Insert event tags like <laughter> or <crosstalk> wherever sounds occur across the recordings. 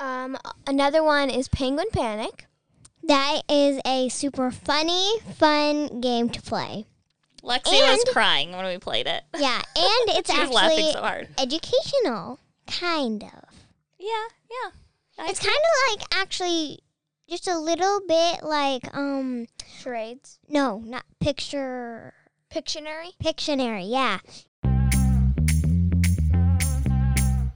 Um, another one is Penguin Panic. That is a super funny, fun game to play. Lexi was crying when we played it. Yeah, and <laughs> it's she was laughing actually so hard. educational, kind of. Yeah, yeah. I It's kind of like actually just a little bit like um Charades. no, not picture Pictionary. Pictionary, yeah.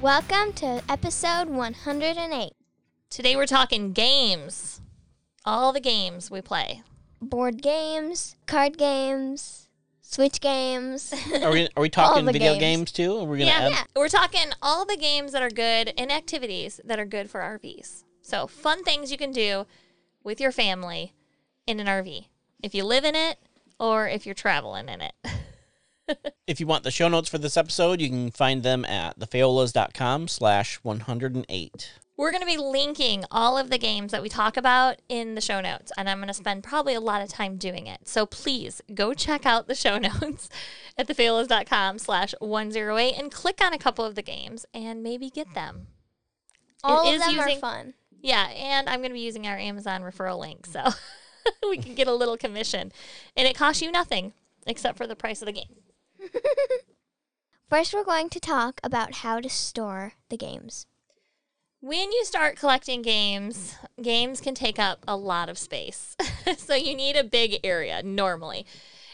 Welcome to episode 108. Today we're talking games. All the games we play. Board games, card games, Switch games. Are we are we <laughs> talking video games. games. too? Are we gonna Yeah, add- we're talking all the games that are good and activities that are good for RVs. So, fun things you can do with your family in an RV if you live in it or if you're traveling in it. <laughs> If you want the show notes for this episode, you can find them at thefaiolas.com slash 108. We're going to be linking all of the games that we talk about in the show notes, and I'm going to spend probably a lot of time doing it. So please go check out the show <laughs> notes at thefaiolas.com slash 108 and click on a couple of the games and maybe get them. All is of them are fun. Yeah, and I'm going to be using our Amazon referral link, so <laughs> we can get a little commission. And it costs you nothing except for the price of the game. <laughs> First, we're going to talk about how to store the games. When you start collecting games, games can take up a lot of space. <laughs> so you need a big area normally.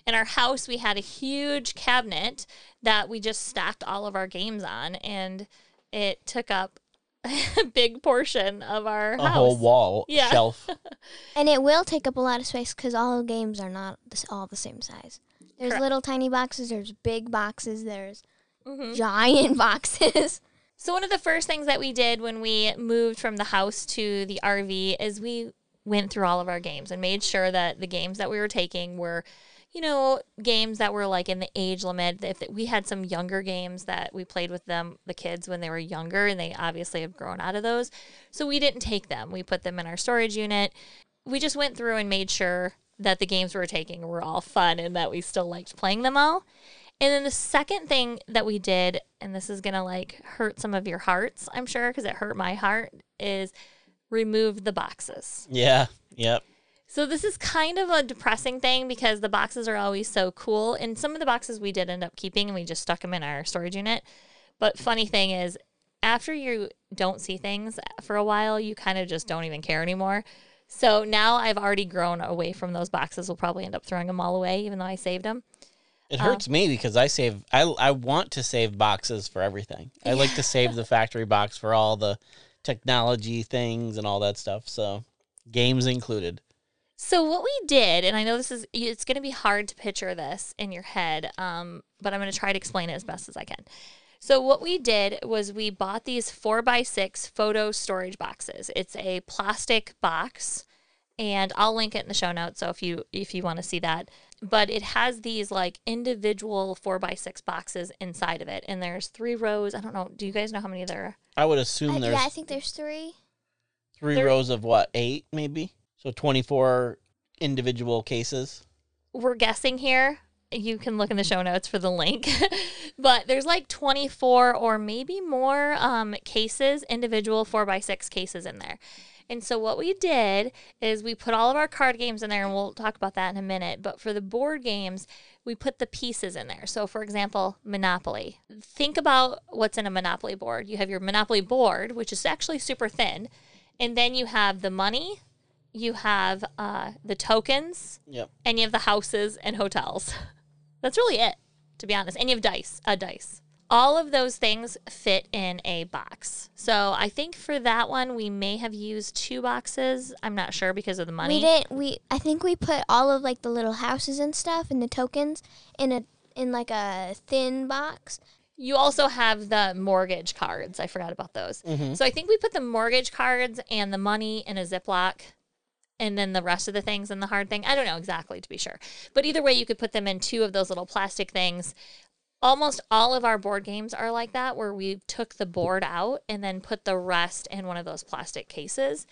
In our house, we had a huge cabinet that we just stacked all of our games on, and it took up a <laughs> big portion of our A house. whole wall Yeah. shelf. And it will take up a lot of space because all games are not all the same size. There's Correct. little tiny boxes, there's big boxes, there's Mhm. giant <laughs> boxes. So one of the first things that we did when we moved from the house to the RV is we went through all of our games and made sure that the games that we were taking were, you know, games that were like in the age limit. If we had some younger games that we played with them, the kids when they were younger, and they obviously have grown out of those, so we didn't take them. We put them in our storage unit. We just went through and made sure that the games we were taking were all fun and that we still liked playing them all. And then the second thing that we did, and this is gonna like hurt some of your hearts, I'm sure, because it hurt my heart, is remove the boxes. Yeah. Yep. So this is kind of a depressing thing because the boxes are always so cool, and some of the boxes we did end up keeping, and we just stuck them in our storage unit. But funny thing is, after you don't see things for a while, you kind of just don't even care anymore. So now I've already grown away from those boxes. We'll probably end up throwing them all away, even though I saved them. It hurts me because I save I I want to save boxes for everything. I like to save the factory box for all the technology things and all that stuff. So games included. So what we did, and I know this is it's going to be hard to picture this in your head, um, but I'm going to try to explain it as best as I can. So what we did was we bought these four by six photo storage boxes. It's a plastic box, and I'll link it in the show notes. So if you if you want to see that, but it has these like individual four by six boxes inside of it, and there's three rows. I don't know. Do you guys know how many there are? I would I, assume uh, there's yeah, I think there's three. three there- rows of what, eight maybe? So 24 individual cases. we're guessing here. You can look in the show notes for the link. <laughs> but there's like 24 or maybe more um, cases, individual four by six cases in there. And so what we did is we put all of our card games in there, and we'll talk about that in a minute. But for the board games, we put the pieces in there. So, for example, Monopoly. Think about what's in a Monopoly board. You have your Monopoly board, which is actually super thin, and then you have the money, you have uh, the tokens, Yep. and you have the houses and hotels. <laughs> That's really it, to be honest. And you have dice, a dice. All of those things fit in a box. So I think for that one we may have used two boxes. I'm not sure because of the money. We didn't. We I think we put all of like the little houses and stuff and the tokens in a in like a thin box. You also have the mortgage cards. I forgot about those. Mm-hmm. So I think we put the mortgage cards and the money in a Ziploc and then the rest of the things in the hard thing. I don't know exactly to be sure. But either way, you could put them in two of those little plastic things. Almost all of our board games are like that, where we took the board out and then put the rest in one of those plastic cases.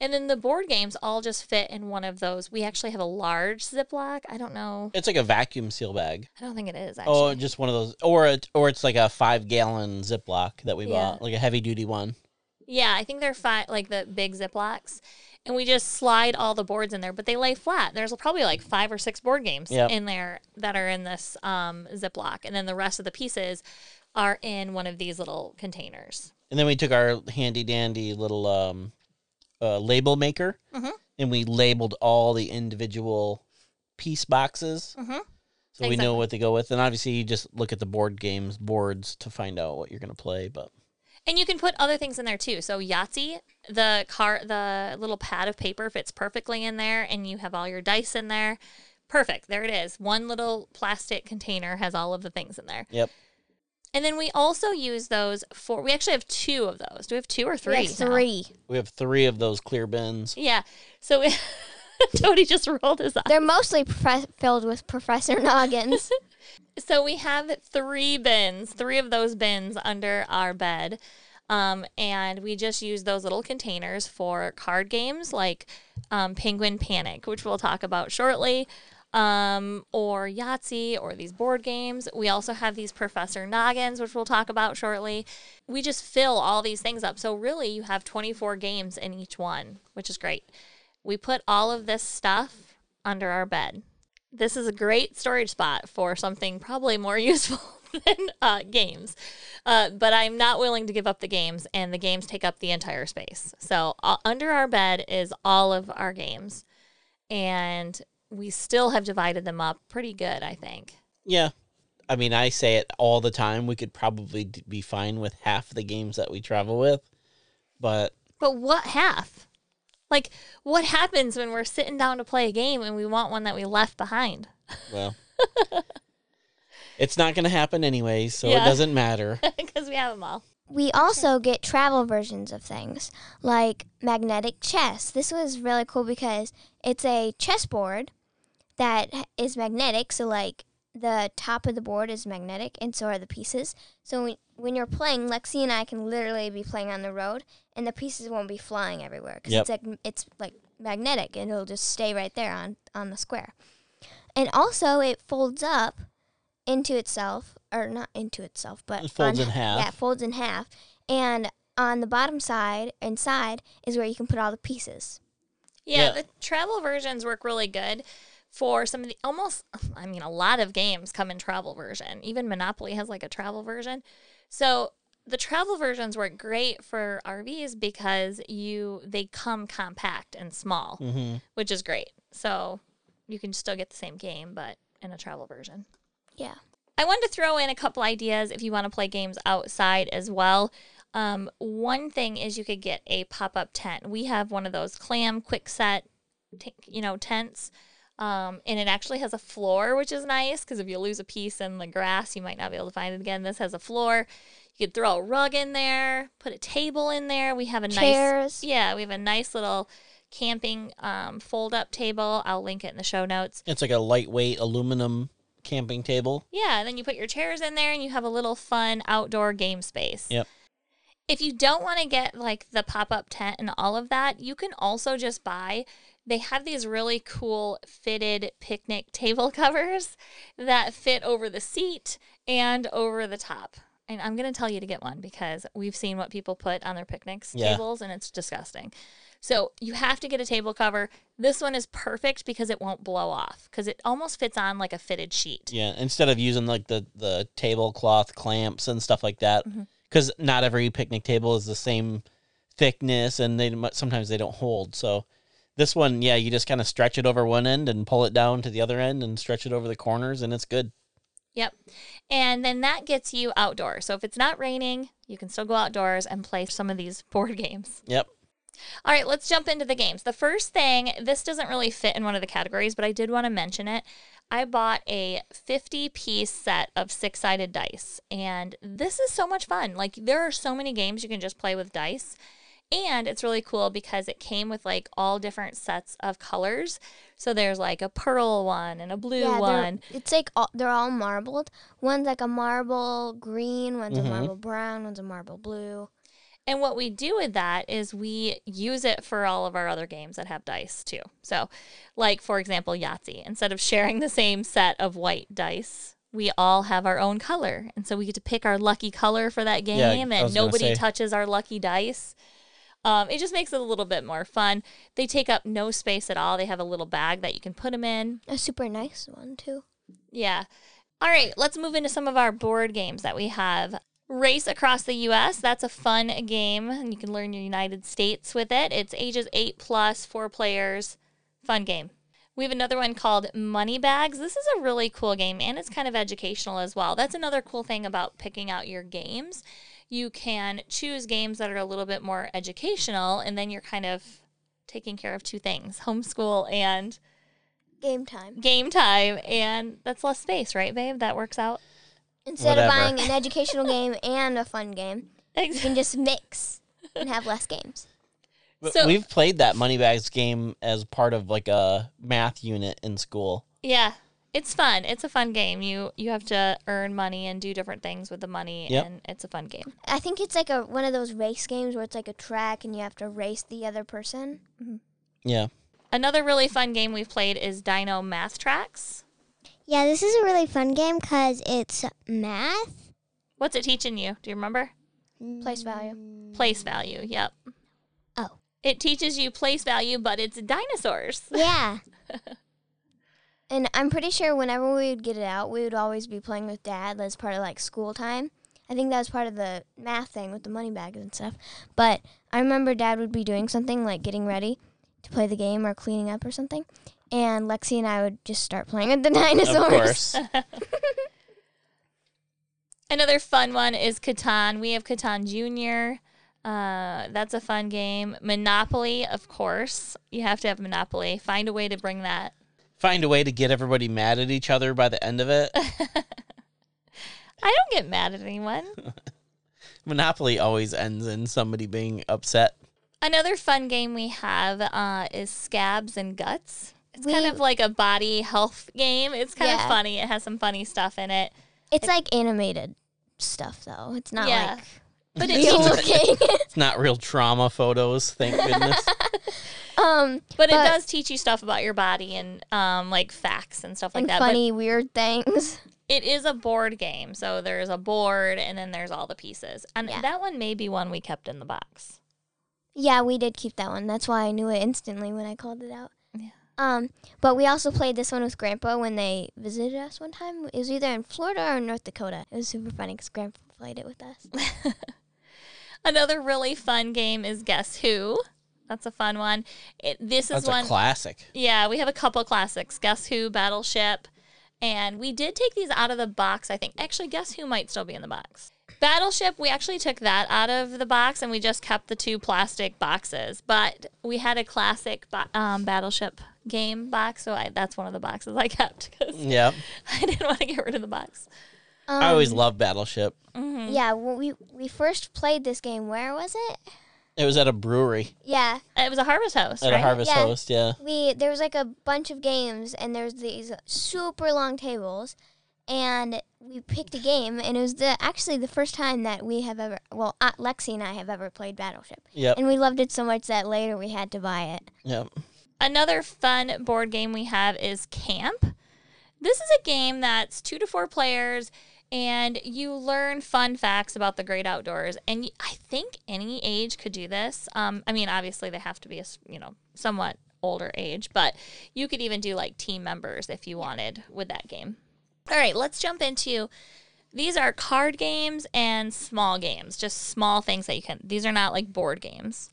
And then the board games all just fit in one of those. We actually have a large Ziploc. I don't know. It's like a vacuum seal bag. I don't think it is oh, actually. Oh, just one of those, or it, or it's like a five gallon Ziploc that we Yeah. bought, like a heavy duty one. Yeah, I think they're fi- like the big Ziplocs. And we just slide all the boards in there, but they lay flat. There's probably like five or six board games Yep. in there that are in this um, Ziploc. And then the rest of the pieces are in one of these little containers. And then we took our handy dandy little um, uh, label maker, Mhm. and we labeled all the individual piece boxes, Mhm. so we know what to go with. And obviously, you just look at the board games boards to find out what you're going to play. But And you can put other things in there too. So Yahtzee, the car, the little pad of paper fits perfectly in there, and you have all your dice in there. Perfect. There it is. One little plastic container has all of the things in there. yep, And then we also use those for. We actually have two of those. Do we have two or three? We have now? three. we have three of those clear bins. Yeah. So we, <laughs> <laughs> Tony just rolled his eyes. They're mostly prof- filled with Professor Noggins. <laughs> So we have three bins, three of those bins under our bed. Um, and we just use those little containers for card games like um, Penguin Panic, which we'll talk about shortly, um, or Yahtzee, or these board games. We also have these Professor Noggins, which we'll talk about shortly. We just fill all these things up. So, really, you have 24 games in each one, which is great. We put all of this stuff under our bed this is a great storage spot for something probably more <laughs> useful than uh, games. Uh, but I'm not willing to give up the games, and the games take up the entire space. So uh, under our bed is all of our games, and we still have divided them up pretty good, I think. Yeah, I mean, I say it all the time. We could probably d- be fine with half the games that we travel with, but But what half? Like, what happens when we're sitting down to play a game and we want one that we left behind? well. It's not going to happen anyway, so Yeah. it doesn't matter. <laughs> Because we have them all. we also get travel versions of things like magnetic chess. This was really cool because it's a chessboard that is magnetic. So, like, the top of the board is magnetic, and so are the pieces. So, when, when you're playing, Lexi and I can literally be playing on the road, and the pieces won't be flying everywhere because Yep. it's like it's like magnetic, and it'll just stay right there on on the square. And also, it folds up into itself, or not into itself, but It folds on- in <laughs> half. Yeah, it folds in half, and on the bottom side inside is where you can put all the pieces. Yeah, Yeah. the travel versions work really good for some of the almost <laughs> I mean a lot of games come in travel version. Even Monopoly has like a travel version. So the travel versions work great for RVs because you they come compact and small, hmm which is great. So you can still get the same game but in a travel version. Yeah. I wanted to throw in a couple ideas if you want to play games outside as well. Um, one thing is you could get a pop up tent. We have one of those clam quick set, t- you know, tents. Um, and it actually has a floor, which is nice because if you lose a piece in the grass, you might not be able to find it again. This has a floor. You could throw a rug in there, put a table in there. We have a nice yeah, we have a nice little camping um, fold up table. I'll link it in the show notes. It's like a lightweight aluminum camping table. Yeah, and then you put your chairs in there and you have a little fun outdoor game space. Yep. If you don't want to get like the pop up tent and all of that, you can also just buy. They have these really cool fitted picnic <laughs> table covers that fit over the seat and over the top. And I'm going to tell you to get one because we've seen what people put on their picnics Yeah. tables and it's disgusting. So you have to get a table cover. This one is perfect because it won't blow off because it almost fits on like a fitted sheet. Yeah, instead of using like the the tablecloth clamps and stuff like that, Mm-hmm. because not every picnic table is the same thickness, and they sometimes they don't hold. So this one, yeah, you just kind of stretch it over one end and pull it down to the other end and stretch it over the corners, and it's good. Yep. And then that gets you outdoors. So if it's not raining, you can still go outdoors and play some of these <laughs> board games. Yep. All right, let's jump into the games. The first thing, this doesn't really fit in one of the categories, but I did want to mention it. I bought a 50 piece set of six sided dice. And this is so much fun. Like, there are so many games you can just play with dice. And it's really cool because it came with like all different sets of colors. So there's like a pearl one and a blue Yeah, one. It's like all, they're all marbled. One's like a marble green, one's Mhm. a marble brown, one's a marble blue. And what we do with that is we use it for all of our other games that have dice too. So, like for example, Yahtzee. Instead of sharing the same set of white dice, we all have our own color. And so we get to pick our lucky color for that game Yeah, and nobody say. touches our lucky dice. Um, it just makes it a little bit more fun. They take up no space at all. They have a little bag that you can put them in. A super nice one too. Yeah. All right, let's move into some of our board games that we have. Race Across the US, that's a fun game, and you can learn your United States with it. It's ages 8 plus, 4 players. Fun game. We have another one called Money Bags. This is a really cool game and it's kind of educational as well. That's another cool thing about picking out your games. You can choose games that are a little bit more educational, and then you're kind of taking care of two things homeschool and Game time. game time, and that's less space, right, babe? That works out. Instead Whatever. of buying an <laughs> educational game and a fun game, you can just mix and have less games. So- We've played that money bags game as part of like a math unit in school. Yeah, it's fun. It's a fun game. You you have to earn money and do different things with the money, Yep. and it's a fun game. I think it's like a one of those race games where it's like a track and you have to race the other person. Mm-hmm. Yeah. Another really fun game we've played is Dino Math Tracks. Yeah, this is a really fun game because it's math. What's it teaching you? Do you remember? Place value. Place value. Yep. Oh. It teaches you place value, but it's dinosaurs. Yeah. <laughs> And I'm pretty sure whenever we would get it out, we would always be playing with dad as part of like school time. I think that was part of the math thing with the money bags and stuff. But I remember dad would be doing something like getting ready to play the game or cleaning up or something. And Lexi and I would just start playing with the <laughs> dinosaurs. Of course. <laughs> <laughs> Another fun one is Catan. We have Catan Junior. Uh, that's a fun game. Monopoly, of course. You have to have Monopoly. Find a way to bring that. Find a way to get everybody mad at each other by the end of it. I don't get mad at anyone. <laughs> Monopoly always ends in somebody being upset. Another fun game we have uh, is Scabs and Guts. It's kind of like a body health game. It's kind of funny. It has some funny stuff in it. It's like animated stuff though. It's not Yeah. like But it real <laughs> looking. It's not real trauma photos, thank goodness. <laughs> um but it does teach you stuff about your body and um, like facts and stuff like and that. funny weird things. It is a board game, so there's a board and then there's all the pieces. And Yeah. that one may be one we kept in the box. Yeah, we did keep that one. That's why I knew it instantly when I called it out. Yeah. Um, but we also played this one with Grandpa when they visited us one time. It was either in Florida or North Dakota. It was super funny because Grandpa played it with us. <laughs> Another really fun game is Guess Who. That's a fun one. It, this is one. a classic. Yeah, we have a couple classics. Guess Who, Battleship. And we did take these out of the box, I think. Actually, Guess Who might still be in the box. Battleship, we actually took that out of the box and we just kept the two plastic boxes. But we had a classic bo- um, Battleship game box, so I, that's one of the boxes I kept because Yeah. <laughs> I didn't want to get rid of the box. Um, I always loved Battleship. Yeah, when we we first played this game. Where was it? It was at a brewery Yeah, It was a Harvest House, at right? a Harvest Yeah. Host, yeah. we there was like a bunch of games, and there's these super long tables, and we picked a game, and it was the actually the first time that we have ever well, uh, Lexi and I have ever played Battleship, Yep. and we loved it so much that later we had to buy it. Yep. Another fun board game we have is Camp. This is a game that's two to four players, and you learn fun facts about the great outdoors. And I think any age could do this. Um, I mean, obviously they have to be a you know somewhat older age, but you could even do like team members if you wanted with that game. All right, let's jump into. These are card games and small games, just small things that you can. These are not like board games.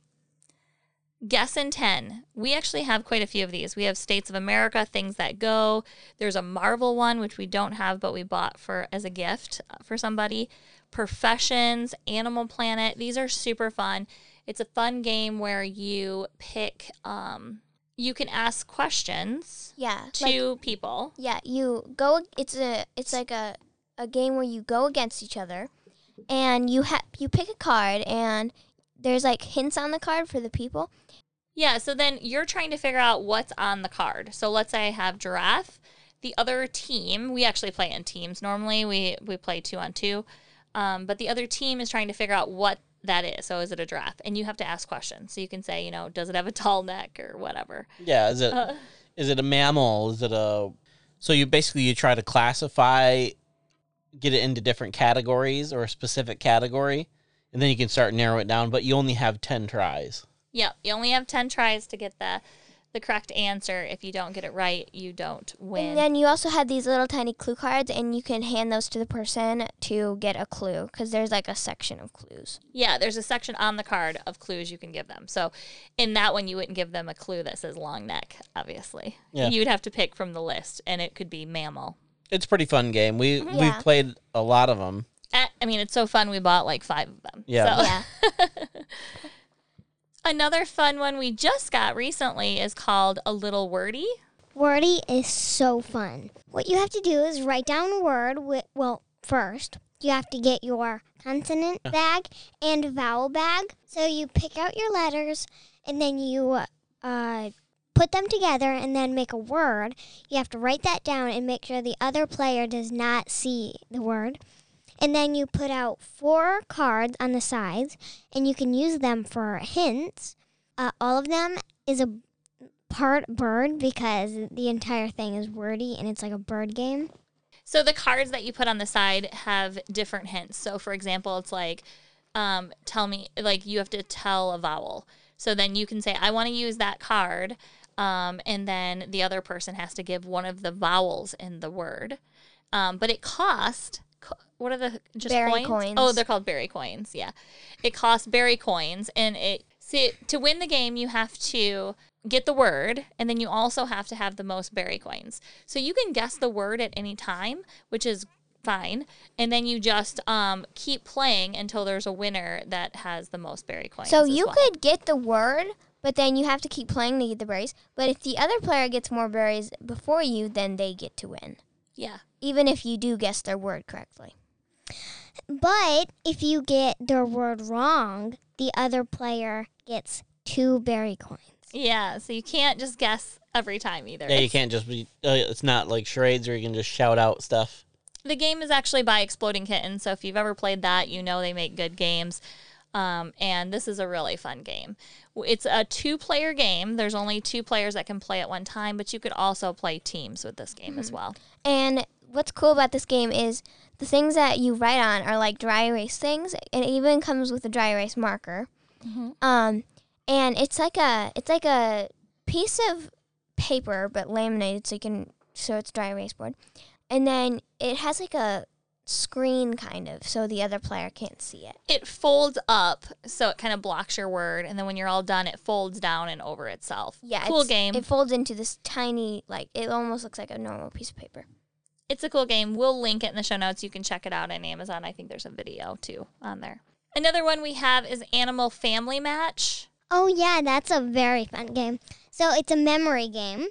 Guess in 10. We actually have quite a few of these. We have States of America, Things That Go. There's a Marvel one, which we don't have, but we bought for as a gift uh, for somebody. Professions, Animal Planet. These are super fun. It's a fun game where you pick, um, you can ask questions Yeah. like- to people. Yeah, you go. It's a. It's like a a game where you go against each other, and you have you pick a card, and there's like hints on the card for the people. Yeah, so then you're trying to figure out what's on the card. So let's say I have giraffe. The other team, we actually play in teams. Normally we we play two on two, um, but the other team is trying to figure out what that is. So is it a giraffe? And you have to ask questions. So you can say, you know, does it have a tall neck or whatever. Yeah, is it is Uh, it a mammal? Is it a so you basically you try to classify get it into different categories or a specific category and then you can start narrow it down, but you only have 10 tries. Yeah, you only have ten tries to get the the correct answer. If you don't get it right, you don't win. And then you also have these little tiny clue cards, and you can hand those to the person to get a clue because there's like a section of clues. Yeah, there's a section on the card of clues you can give them. So in that one, you wouldn't give them a clue that says long neck, obviously. Yeah. You'd have to pick from the list, and it could be mammal. It's a pretty fun game. We <laughs> Yeah. we've played a lot of them. Eh, I mean, it's so fun. We bought like five of them. Yeah. So- Yeah. <laughs> Another fun one we just got recently is called A Little Wordy. Wordy is so fun. What you have to do is write down a word. With, well, first, you have to get your consonant bag and vowel bag. So you pick out your letters and then you uh, put them together and then make a word. You have to write that down and make sure the other player does not see the word. And then you put out four cards on the sides and you can use them for hints. Uh, all of them is a part bird because the entire thing is wordy and it's like a bird game. So the cards that you put on the side have different hints. So for example, it's like, um, tell me, like you have to tell a vowel. So then you can say, I want to use that card. Um, and then the other person has to give one of the vowels in the word. Um, but it cost, co- what are the just Berry coins? coins. Oh, they're called berry coins. Yeah. It costs berry coins. And it, see, to win the game, you have to get the word and then you also have to have the most berry coins. So you can guess the word at any time, which is fine. And then you just um, keep playing until there's a winner that has the most berry coins. So you well. could get the word, but then you have to keep playing to get the berries. But if the other player gets more berries before you, then they get to win, Yeah. even if you do guess their word correctly. But if you get their word wrong, the other player gets two berry coins. Yeah. So you can't just guess every time either. Yeah, you can't just be uh, it's not like charades where you can just shout out stuff. The game is actually by Exploding Kitten. So if you've ever played that, you know they make good games. Um, and this is a really fun game. It's a two player game. There's only two players that can play at one time, but you could also play teams with this game as well. And what's cool about this game is the things that you write on are like dry erase things. It even comes with a dry erase marker. Um, and it's like a it's like a piece of paper but laminated so you can so it's dry erase board. And then it has like a screen kind of so the other player can't see it. It folds up so it kind of blocks your word. And then when you're all done, it folds down and over itself. Yeah, Cool game. It folds into this tiny like it almost looks like a normal piece of paper. It's a cool game. We'll link it in the show notes. You can check it out on Amazon. I think there's a video too on there. Another one we have is Animal Family Match. Oh, yeah, that's a very fun game. So it's a memory game.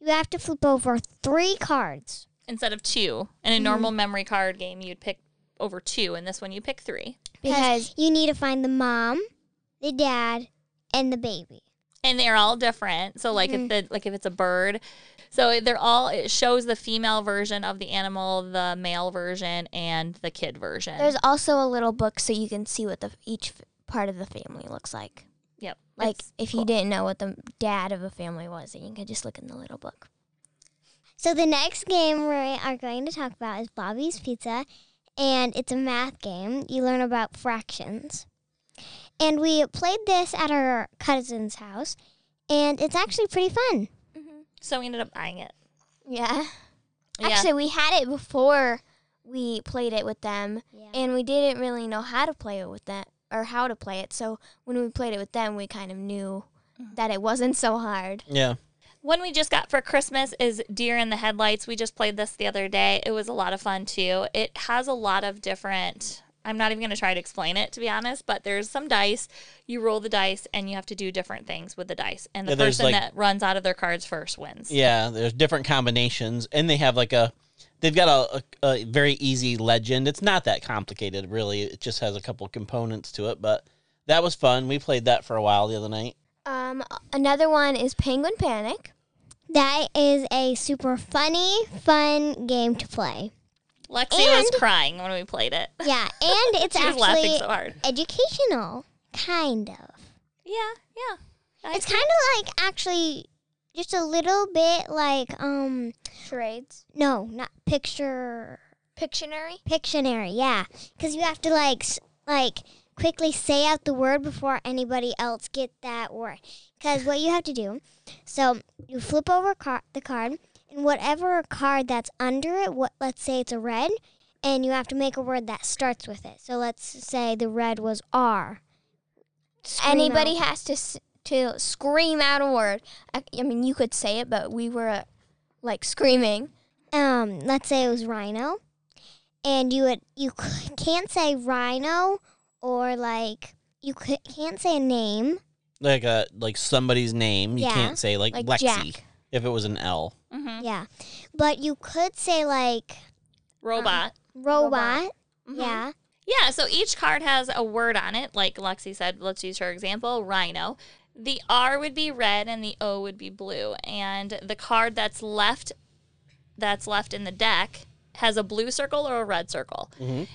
You have to flip over three cards. instead of two. In a mm-hmm. normal memory card game, you'd pick over two, and this one you pick three. Because you need to find the mom, the dad, and the baby. And they're all different. So like if mm-hmm. the like if it's a bird, so they're all it shows the female version of the animal, the male version, and the kid version. there's also a little book so you can see what the each part of the family looks like. yep. Like if cool. you didn't know what the dad of a family was, then you could just look in the little book. So the next game we are going to talk about is Bobby's Pizza, and it's a math game. You learn about fractions. And we played this at our cousin's house, and it's actually pretty fun. Mm-hmm. So we ended up buying it. Yeah. Yeah. Actually, we had it before we played it with them, Yeah. and we didn't really know how to play it with them or how to play it. So when we played it with them, we kind of knew mm-hmm. that it wasn't so hard. Yeah. One we just got for Christmas is Deer in the Headlights. We just played this the other day. It was a lot of fun too. It has a lot of different I'm not even going to try to explain it to be honest, but there's some dice. You roll the dice and you have to do different things with the dice. And the Yeah, person like- that runs out of their cards first wins. Yeah, there's different combinations, and they have like a, they've got a, a, a very easy legend. It's not that complicated, really. It just has a couple components to it, but that was fun. We played that for a while the other night. Um, another one is Penguin Panic. That is a super funny, fun game to play. Lexi was crying when we played it. <laughs> Yeah, and <laughs> it's She was laughing actually so hard. educational, kind of. Yeah, yeah. I It's kind of like actually just a little bit like um Charades. no, not picture Pictionary. Pictionary, yeah, because you have to like like quickly say out the word before anybody else get that word. Because what you have to do, so you flip over car- the card, and whatever card that's under it, what let's say it's a red, and you have to make a word that starts with it. So let's say the red was R. Scream Anybody out- has to to scream out a word. I, I mean, you could say it, but we were uh, like screaming. um, let's say it was rhino, and you would you can't say rhino or like you can't say a name. Like a like somebody's name. You Yeah. can't say like, Like Lexi Jack. If it was an L. hmm Yeah, but you could say like Robot. robot. Mhm. Yeah, Yeah, so each card has a word on it. Like Lexi said, let's use her example rhino. The R would be red and the O would be blue. And the card that's left that's left in the deck has a blue circle or a red circle.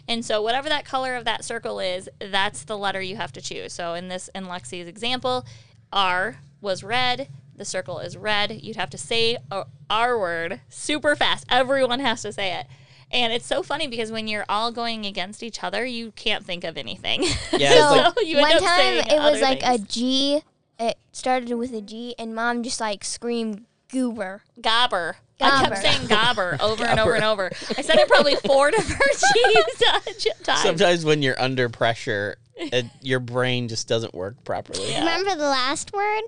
And so whatever that color of that circle is, that's the letter you have to choose. So in this in Lexi's example, R was red, the circle is red. You'd have to say a R word super fast. Everyone has to say it. And it's so funny because when you're all going against each other, you can't think of anything. Yeah, <laughs> so like- you one time it was like things. a G. It started with a G, and mom just like screamed goober. Gobber. I kept saying gobber <laughs> over and over and over. I said it probably four <laughs> different G's times. Sometimes when you're under pressure, it, your brain just doesn't work properly. Yeah. remember the last word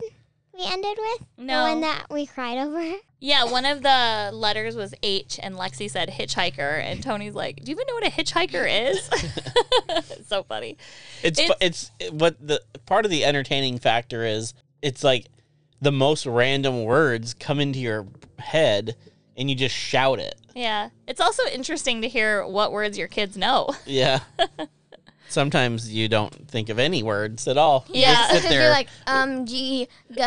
we ended with? No. the one that we cried over. Yeah, one of the letters was H, and Lexi said hitchhiker, and Tony's like, "Do you even know what a hitchhiker is?" it's <laughs> so funny. It's It's- it's, it's what the part of the entertaining factor is. It's like the most random words come into your head, and you just shout it. Yeah, it's also interesting to hear what words your kids know. Yeah. <laughs> Sometimes you don't think of any words at all. You Yeah. just sit <laughs> You're there. like um G G. g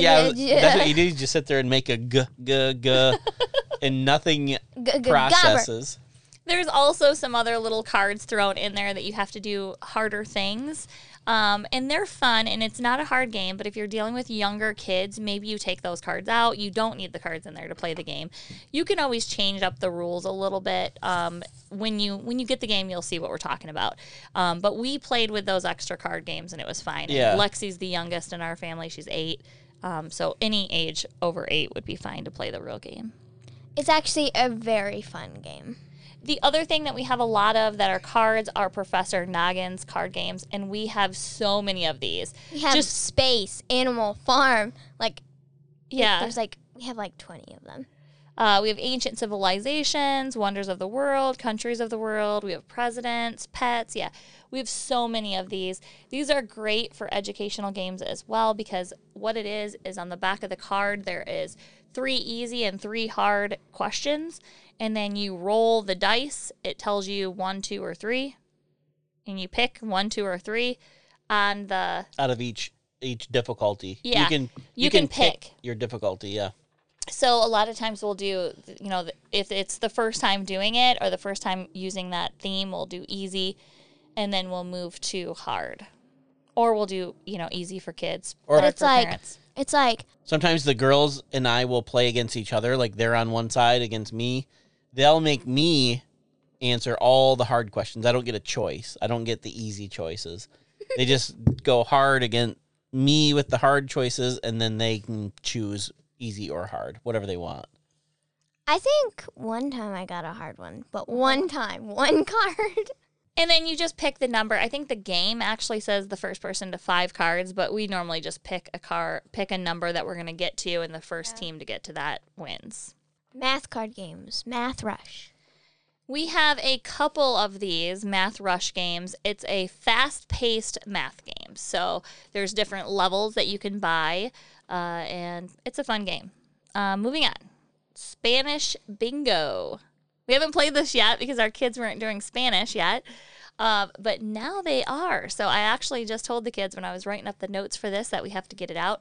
yeah, g, that's what you do. You just sit there and make a g g g, <laughs> and nothing g- g- gobber. processes. There's also some other little cards thrown in there that you have to do harder things. Um, and they're fun and it's not a hard game, but if you're dealing with younger kids, maybe you take those cards out. You don't need the cards in there to play the game. You can always change up the rules a little bit. Um, when you when you get the game, you'll see what we're talking about. Um, but we played with those extra card games and it was fine. And Yeah. Lexi's the youngest in our family. She's eight. Um, so any age over eight would be fine to play the real game. It's actually a very fun game. The other thing that we have a lot of that are cards are Professor Noggin's card games, and we have so many of these. We have Just- space, animal, farm. Like Yeah. there's like we have like twenty of them. Uh, we have ancient civilizations, wonders of the world, countries of the world. We have presidents, pets. Yeah, we have so many of these. These are great for educational games as well because what it is is on the back of the card there is three easy and three hard questions, and then you roll the dice. It tells you one, two, or three, and you pick one, two, or three on the out of each each difficulty. Yeah, you can you can pick. your difficulty. Yeah, So a lot of times we'll do, you know, if it's the first time doing it or the first time using that theme, we'll do easy, and then we'll move to hard, or we'll do, you know, easy for kids Or- hard But it's for like- parents. It's like sometimes the girls and I will play against each other. Like they're on one side against me. They'll make me answer all the hard questions. I don't get a choice. I don't get the easy choices. they just <laughs> go hard against me with the hard choices, and then they can choose easy or hard, whatever they want. I think one time I got a hard one, but one time, one <laughs> card. And then you just pick the number. I think the game actually says the first person to five cards, but we normally just pick a car, pick a number that we're going to get to, and the first team to get to that wins. Math card games, Math Rush. We have a couple of these math rush games. It's a fast paced math game. So there's different levels that you can buy, uh, and it's a fun game. Uh, moving on Spanish Bingo. We haven't played this yet because our kids weren't doing Spanish yet. Uh, but now they are. So I actually just told the kids when I was writing up the notes for this that we have to get it out.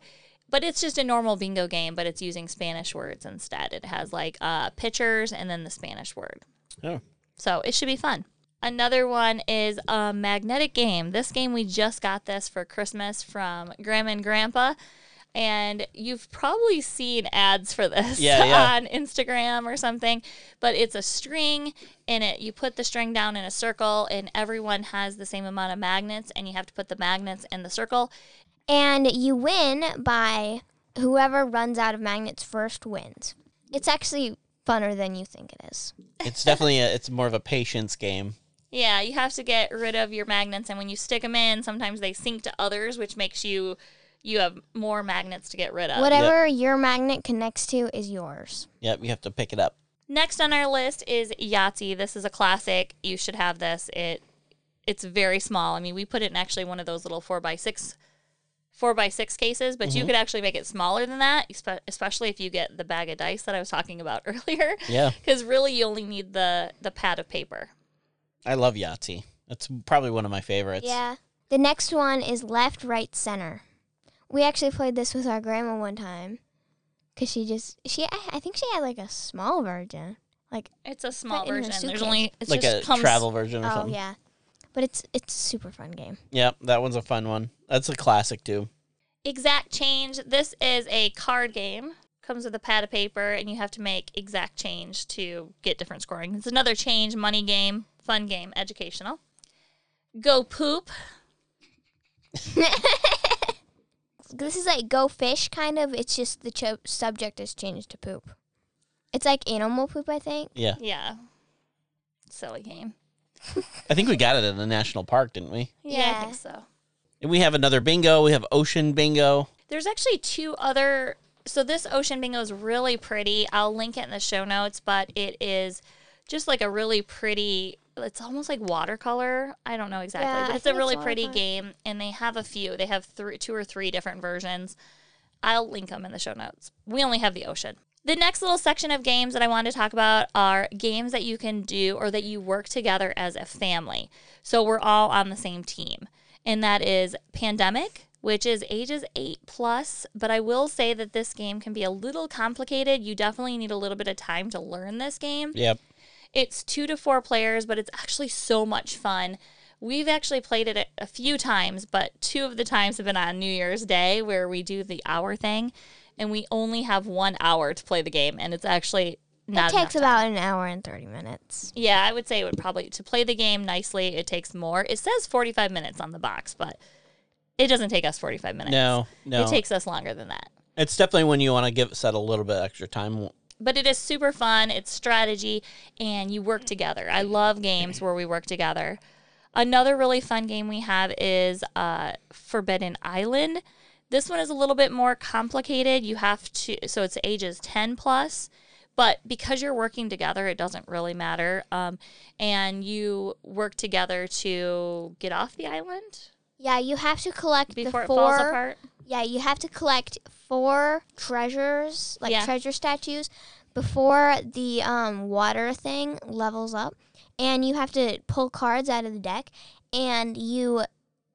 But it's just a normal bingo game, but it's using Spanish words instead. It has like uh, pictures and then the Spanish word. Oh, So it should be fun. Another one is a magnetic game. This game, we just got this for Christmas from Grandma and Grandpa. And you've probably seen ads for this Yeah, yeah. <laughs> on Instagram or something. But it's a string, and it you put the string down in a circle, and everyone has the same amount of magnets, and you have to put the magnets in the circle. And you win by whoever runs out of magnets first wins. It's actually funner than you think it is. it's definitely a, it's more of a patience game. Yeah, you have to get rid of your magnets, and when you stick them in, sometimes they sink to others, which makes you you have more magnets to get rid of. Whatever your magnet connects to is yours. Yep, you have to pick it up. Next on our list is Yahtzee. This is a classic. You should have this. It it's very small. I mean, we put it in actually one of those little four by six four by six cases, but you mm-hmm. could actually make it smaller than that, especially if you get the bag of dice that I was talking about <laughs> earlier. Yeah, Because really, you only need the the pad of paper. I love Yahtzee. That's probably one of my favorites. Yeah. The next one is left, right, center. We actually played this with our grandma one time. Cause she just she I, I think she had like a small version. Like It's a small version. There's only it's like just a comes, travel version or oh something. yeah, but it's it's a super fun game. Yep, that one's a fun one. That's a classic too. Exact change. This is a card game. Comes with a pad of paper, and you have to make exact change to get different scoring. It's another change money game, fun game, educational. Go poop. <laughs> This is like go fish kind of. It's just the cho- subject has changed to poop. It's like animal poop, I think. Yeah, Yeah. Silly game. I think we got it in the national park, didn't we? Yeah, I think so. And we have another bingo. We have ocean bingo. There's actually two other. So this ocean bingo is really pretty. I'll link it in the show notes, but it is just like a really pretty. It's almost like watercolor. I don't know exactly, Yeah, but it's a think it's really pretty game, and they have a few. They have three, two or three different versions. I'll link them in the show notes. We only have the ocean. The next little section of games that I wanted to talk about are games that you can do or that you work together as a family. So we're all on the same team. And that is Pandemic, which is ages 8 plus, but I will say that this game can be a little complicated. You definitely need a little bit of time to learn this game. Yep. It's 2 to 4 players, but it's actually so much fun. We've actually played it a- a few times, but two of the times have been on New Year's Day where we do the hour thing and we only have 1 hour to play the game and it's actually not it takes time. about an hour and thirty minutes. Yeah, I would say it would probably to play the game nicely. It takes more. It says forty-five minutes on the box, but it doesn't take us forty-five minutes. No, no. it takes us longer than that. it's definitely when you want to give set a little bit extra time. But it is super fun. It's strategy, and you work together. I love games where we work together. Another really fun game we have is uh, Forbidden Island. This one is a little bit more complicated. You have to, so it's ages 10 plus, but because you're working together, it doesn't really matter. Um, and you work together to get off the island Yeah, you have to collect before the it falls apart. Yeah, you have to collect four treasures, like Yeah. treasure statues, before the um, water thing levels up. And you have to pull cards out of the deck. And you,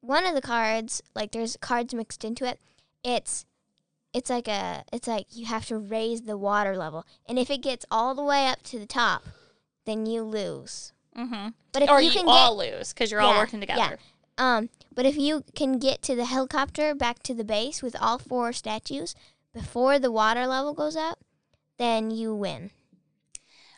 one of the cards, like there's cards mixed into it. It's, it's like a, it's like you have to raise the water level. And if it gets all the way up to the top, then you lose. Mm-hmm. But if Or you, you, can all get, lose because you're all Yeah, working yeah. Um, but if you can get to the helicopter back to the base with all four statues before the water level goes up, then you win.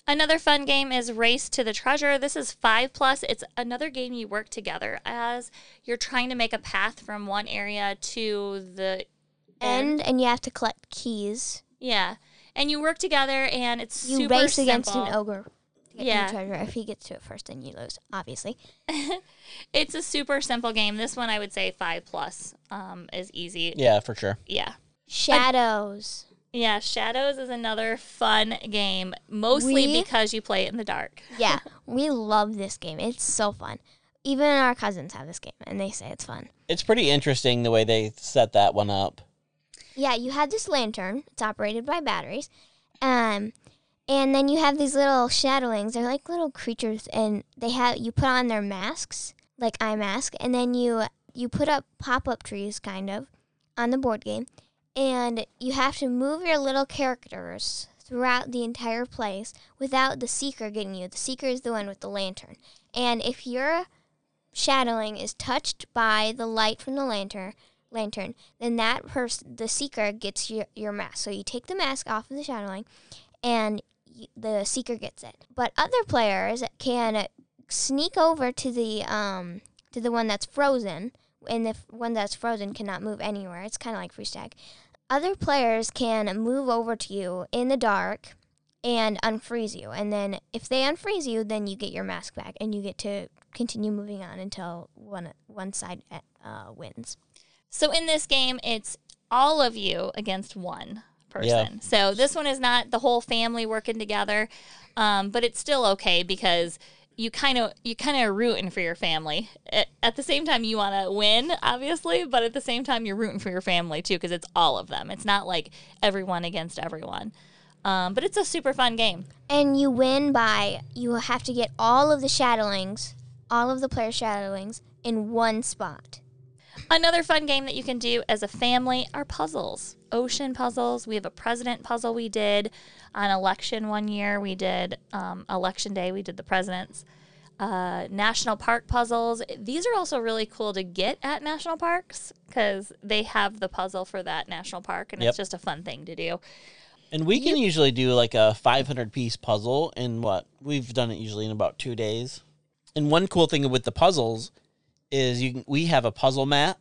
Another fun game is Race to the Treasure. This is five plus. It's another game you work together as you're trying to make a path from one area to the end. End and you have to collect keys. Yeah, and you work together, and it's You super race against simple. an ogre to get Yeah. the treasure. If he gets to it first, then you lose, obviously. <laughs> It's a super simple game. This one I would say five plus um, is easy. Yeah, for sure. Yeah. Shadows. Yeah, Shadows is another fun game, mostly We- because you play it in the dark. Yeah, <laughs> we love this game. It's so fun. Even our cousins have this game, and they say it's fun. It's pretty interesting the way they set that one up. Yeah, you had this lantern. It's operated by batteries, um, and then you have these little shadowlings. They're like little creatures, and they have you put on their masks, like eye mask, and then you you put up pop up trees, kind of, on the board game, and you have to move your little characters throughout the entire place without the seeker getting you. The seeker is the one with the lantern, and if your shadowling is touched by the light from the lantern, lantern, then that person, the seeker, gets your, your mask. So you take the mask off of the shadowling, and the seeker gets it. But other players can sneak over to the um to the one that's frozen, and the one that's frozen cannot move anywhere. It's kind of like freeze tag. Other players can move over to you in the dark and unfreeze you, and then if they unfreeze you, then you get your mask back, and you get to continue moving on until one one side uh, wins. So in this game, it's all of you against one person. So this one is not the whole family working together, um, but it's still okay because you kind of you kind of are rooting for your family. At, at the same time, you want to win, obviously, but at the same time, you're rooting for your family too because it's all of them. It's not like everyone against everyone. Um, but it's a super fun game. And you win by you have to get all of the shadowlings, all of the player shadowlings in one spot. Another fun game that you can do as a family are puzzles. Ocean puzzles. We have a president puzzle we did on election one year. We did um, election day. We did the presidents. Uh, national park puzzles. These are also really cool to get at national parks because they have the puzzle for that national park, and Yep. it's just a fun thing to do. And we can usually do like a 500 piece puzzle in what we've done it usually in about two days. And one cool thing with the puzzles is you can, we have a puzzle mat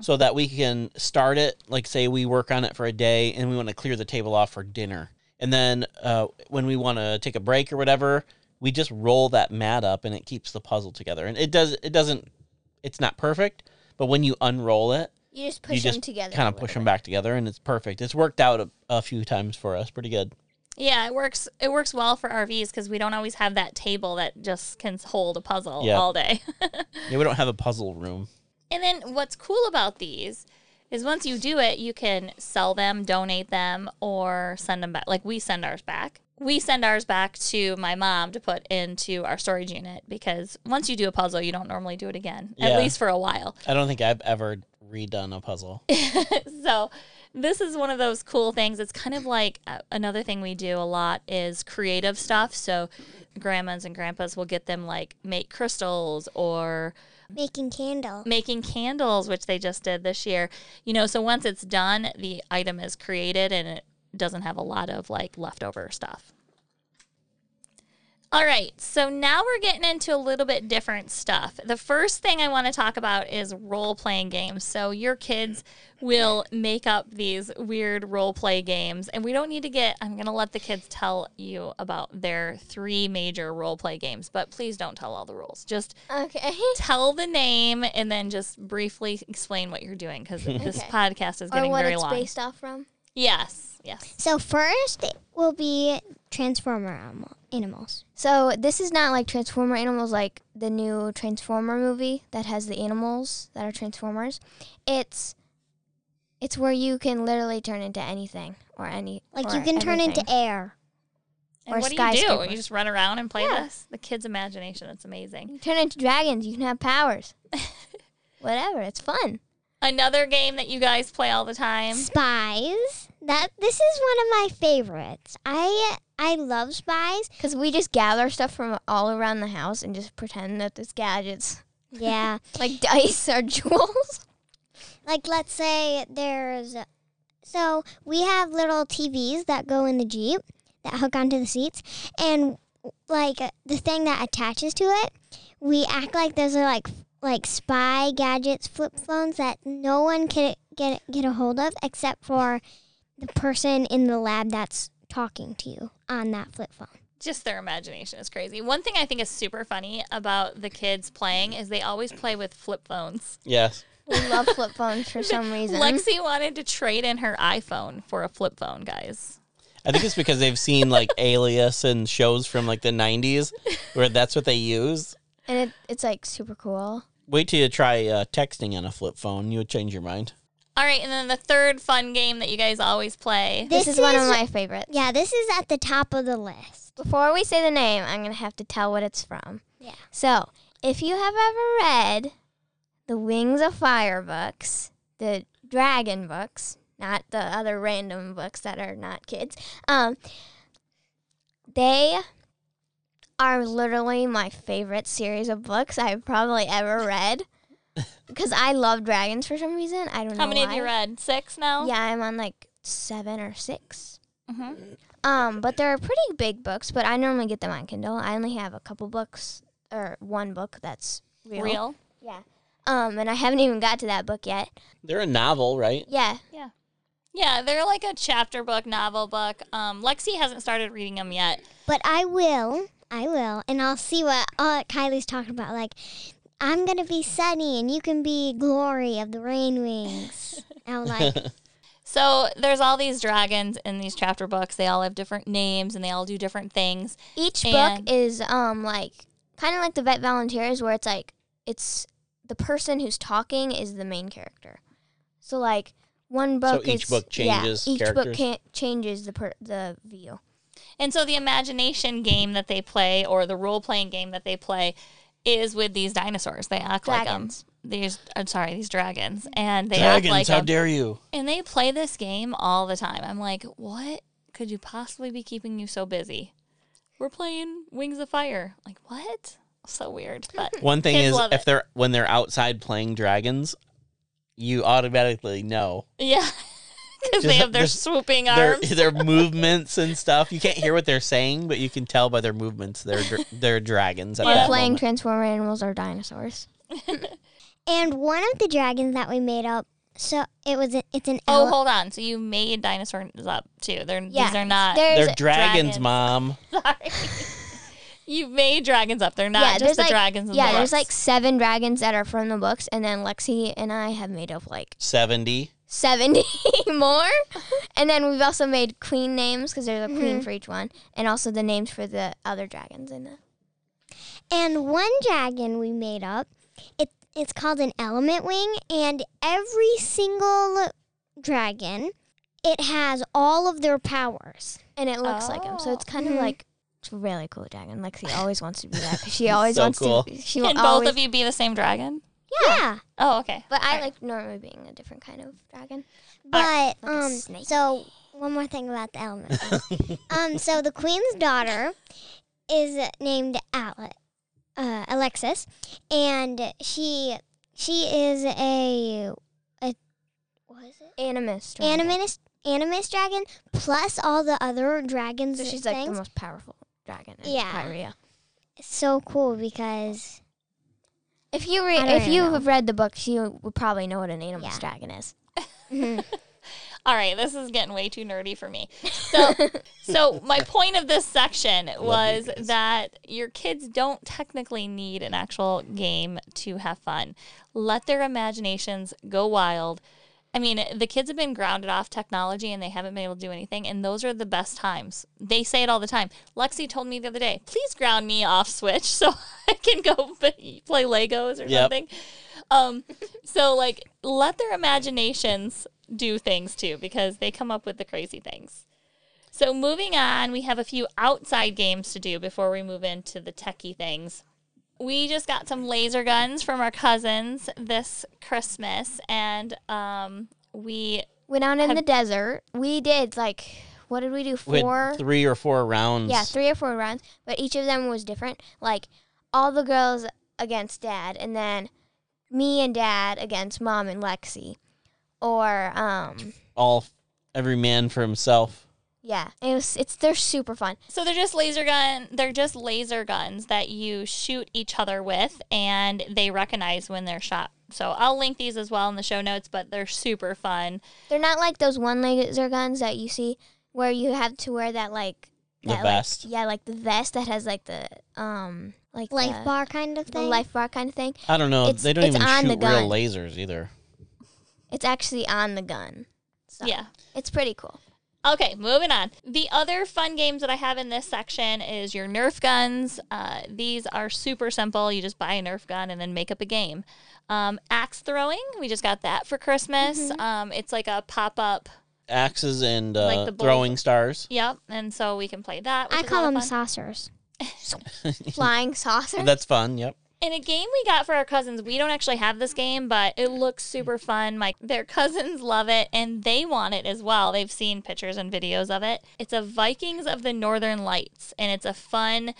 so that we can start it. Like say we work on it for a day and we want to clear the table off for dinner, and then uh, when we want to take a break or whatever, we just roll that mat up and it keeps the puzzle together. And it does it doesn't it's not perfect, but when you unroll it, You just you push them together. kind of push them back together, and it's perfect. It's worked out a, a few times for us, pretty good. Yeah, it works. It works well for RVs because we don't always have that table that just can hold a puzzle all day. <laughs> Yeah, we don't have a puzzle room. And then what's cool about these is once you do it, you can sell them, donate them, or send them back. Like we send ours back. We send ours back to my mom to put into our storage unit because once you do a puzzle, you don't normally do it again, Yeah. at least for a while. I don't think I've ever redone a puzzle. <laughs> so this is one of those cool things. It's kind of like uh, another thing we do a lot is creative stuff. So grandmas and grandpas will get them like make crystals or Making candles. making candles, which they just did this year. You know, so once it's done, the item is created and it doesn't have a lot of like leftover stuff. All right, so now we're getting into a little bit different stuff. The first thing I want to talk about is role playing games. So, your kids will make up these weird role play games, and we don't need to get, I'm going to let the kids tell you about their three major role play games, but please don't tell all the rules. Just Okay. <laughs> tell the name and then just briefly explain what you're doing because <laughs> this podcast is or getting what very it's long. based off from. Yes, yes. So first it will be Transformer animal, animals. So this is not like Transformer animals, like the new Transformer movie that has the animals that are Transformers. It's it's where you can literally turn into anything or any Like or you can turn into everything. air. And Or what do you do? You just run around and play Yeah. this? The kids' imagination, it's amazing. You turn into dragons. You can have powers. <laughs> Whatever. It's fun. Another game that you guys play all the time. Spies. That this is one of my favorites. I I love spies. Because we just gather stuff from all around the house and just pretend that it's gadgets. Yeah. <laughs> Like dice or jewels. like let's say there's so we have little TVs that go in the Jeep that hook onto the seats and like uh, the thing that attaches to it, we act like those are like like spy gadgets flip phones that no one can get get a hold of except for the person in the lab that's talking to you on that flip phone. Just their imagination is crazy. One thing I think is super funny about the kids playing is they always play with flip phones. Yes. We love flip <laughs> phones for some <laughs> reason. Lexi wanted to trade in her iPhone for a flip phone, guys. I think it's because they've seen like <laughs> Alias and shows from like the 90s where that's what they use. and it, it's like super cool. Wait till you try uh, texting on a flip phone. You would change your mind. All right, and then the third fun game that you guys always play. This, This is, one of my favorites. Yeah, this is at the top of the list. Before we say the name, I'm going to have to tell what it's from. Yeah. So, if you have ever read the Wings of Fire books, the dragon books, not the other random books that are not kids, um, they are literally my favorite series of books I've probably ever read. Because I love dragons for some reason. I don't know. How many have you read? Six now? Yeah, I'm on like seven or six. hmm Um, but they're pretty big books, but I normally get them on Kindle. I only have a couple books or one book that's real. Real? Yeah. Um, and I haven't even got to that book yet. They're a novel, right? Yeah. Yeah. Yeah, they're like a chapter book, novel book. Um, Lexi hasn't started reading them yet. But I will. I will. And I'll see what uh, Kylie's talking about. Like, I'm going to be Sunny and you can be Glory of the Rain Wings. <laughs> I'm like, So there's all these dragons in these chapter books. They all have different names and they all do different things. Each And- book is um like kind of like the Vet Volunteers, where it's like it's the person who's talking is the main character. So like one book so each is book changes yeah, each book characters? can, changes the per, the view. And so the imagination game that they play or the role playing game that they play is with these dinosaurs. They act like um, Dragons. them. These, I'm sorry, these dragons, and they Dragons, act like how 'em. dare you? And they play this game all the time. I'm like, what could you possibly be keeping you so busy? We're playing Wings of Fire. Like what? So weird. But <laughs> One thing is if it. they're when they're outside playing dragons, you automatically know yeah, <laughs> because they have their just swooping their arms. their <laughs> movements and stuff. You can't hear what they're saying, but you can tell by their movements they're dr- <laughs> they're dragons at Or that playing moment. transformer animals or dinosaurs. and one of the dragons that we made up, so it was, a, it's an Oh, ele- hold on. So you made dinosaurs up too. They're Yeah, these are not. there's- They're dragons, dragons. mom. Sorry. you made dragons up. They're not yeah, just the like dragons. In yeah, the there's like seven dragons that are from the books, and then Lexi and I have made up like Seventy. Seventy <laughs> more, and then we've also made queen names because there's a queen Mhm. for each one, and also the names for the other dragons in it. And one dragon we made up, it it's called an element wing, and every single dragon, it has all of their powers. and it looks like him. So it's kind of Mhm. like it's a really cool dragon. Lexi <laughs> always wants to be that 'cause she always So wants cool. to. She will Can both of you be the same dragon? Yeah. Oh, okay. But I Alright. like normally being a different kind of dragon. But like um so one more thing about the element. <laughs> um so the queen's daughter is named Ale- uh, Alexis and she she is a a what is it? Animus. dragon. Animus animus dragon plus all the other dragons So she's like the most powerful dragon. In Yeah. Pyrrhia. It's so cool because If you re- if you know. have read the books, you would probably know what an animus Yeah. dragon is. <laughs> <laughs> All right, this is getting way too nerdy for me. So, <laughs> so my point of this section was you that your kids don't technically need an actual game to have fun. Let their imaginations go wild. I mean, the kids have been grounded off technology and they haven't been able to do anything, and those are the best times. They say it all the time. Lexi told me the other day, "Please ground me off Switch <laughs> so I can go play Legos or Yep. something." Um, so like, let their imaginations do things too because they come up with the crazy things. So moving on, we have a few outside games to do before we move into the techie things. We just got some laser guns from our cousins this Christmas, and um, we Went out in Have- the desert. We did like what did we do? With Four. three or four rounds. Yeah, three or four rounds, but each of them was different. Like all the girls against dad, and then me and dad against mom and Lexi, or um, All every man for himself. Yeah, it was. It's they're super fun. So they're just laser gun. They're just laser guns that you shoot each other with, and they recognize when they're shot. So I'll link these as well in the show notes. But they're super fun. They're not like those one laser guns that you see where you have to wear that like The that, like- vest. yeah, like the vest that has like the um like Life the, bar kind of the thing. life bar kind of thing. I don't know. It's- they don't it's even on shoot the real gun. lasers either. It's actually on the gun. So Yeah. it's pretty cool. Okay, moving on. The other fun games that I have in this section is your Nerf guns. Uh, these are super simple. You just buy a Nerf gun and then make up a game. Um, axe throwing, we just got that for Christmas. Um, it's like a pop up. Axes and uh, Like throwing stars. Yep, and so we can play that. I call them fun. saucers. <laughs> Flying saucers. That's fun. Yep. In a game we got for our cousins, we don't actually have this game, but it looks super fun. My their cousins love it and they want it as well. They've seen pictures and videos of it. It's a Vikings of the Northern Lights and it's a fun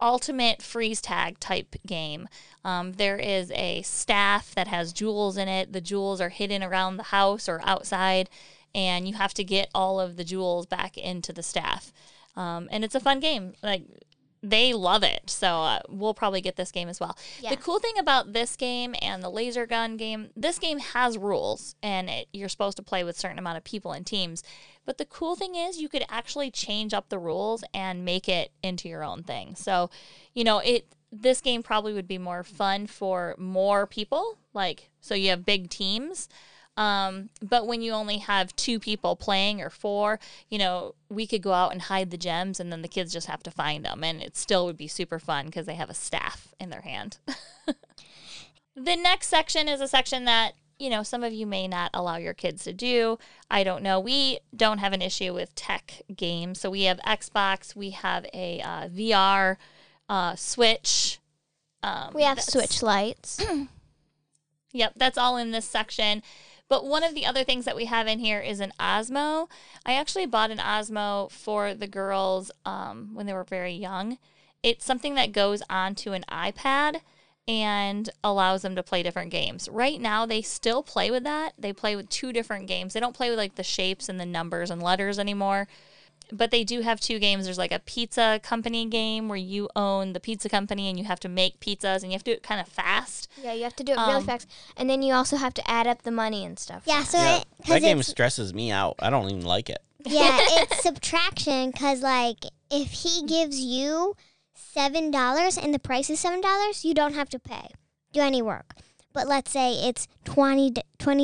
ultimate freeze tag type game. Um, there is a staff that has jewels in it. The jewels are hidden around the house or outside, and you have to get all of the jewels back into the staff. Um, and it's a fun game. Like they love it. So uh, we'll probably get this game as well. Yeah. The cool thing about this game and the laser gun game, this game has rules and it, you're supposed to play with a certain amount of people and teams. But the cool thing is you could actually change up the rules and make it into your own thing. So, you know, it this game probably would be more fun for more people, like so you have big teams. Um, but when you only have two people playing or four, you know, we could go out and hide the gems and then the kids just have to find them. And it still would be super fun because they have a staff in their hand. <laughs> the next section is a section that, you know, some of you may not allow your kids to do. I don't know. We don't have an issue with tech games. So we have Xbox, we have a uh, VR, uh, Switch. Um, we have switch lights. <clears throat> Yep, that's all in this section. But one of the other things that we have in here is an Osmo. I actually bought an Osmo for the girls um, when they were very young. It's something that goes onto an iPad and allows them to play different games. Right now, they still play with that. They play with two different games. They don't play with like the shapes and the numbers and letters anymore. But they do have two games. There's like a pizza company game where you own the pizza company and you have to make pizzas and you have to do it kind of fast. yeah, you have to do it really Um, fast, and then you also have to add up the money and stuff. Yeah, so Yeah. it, That game stresses me out. I don't even like it. <laughs> yeah, <laughs> it's subtraction because like if he gives you seven dollars and the price is seven dollars, you don't have to pay do any work. But let's say it's 20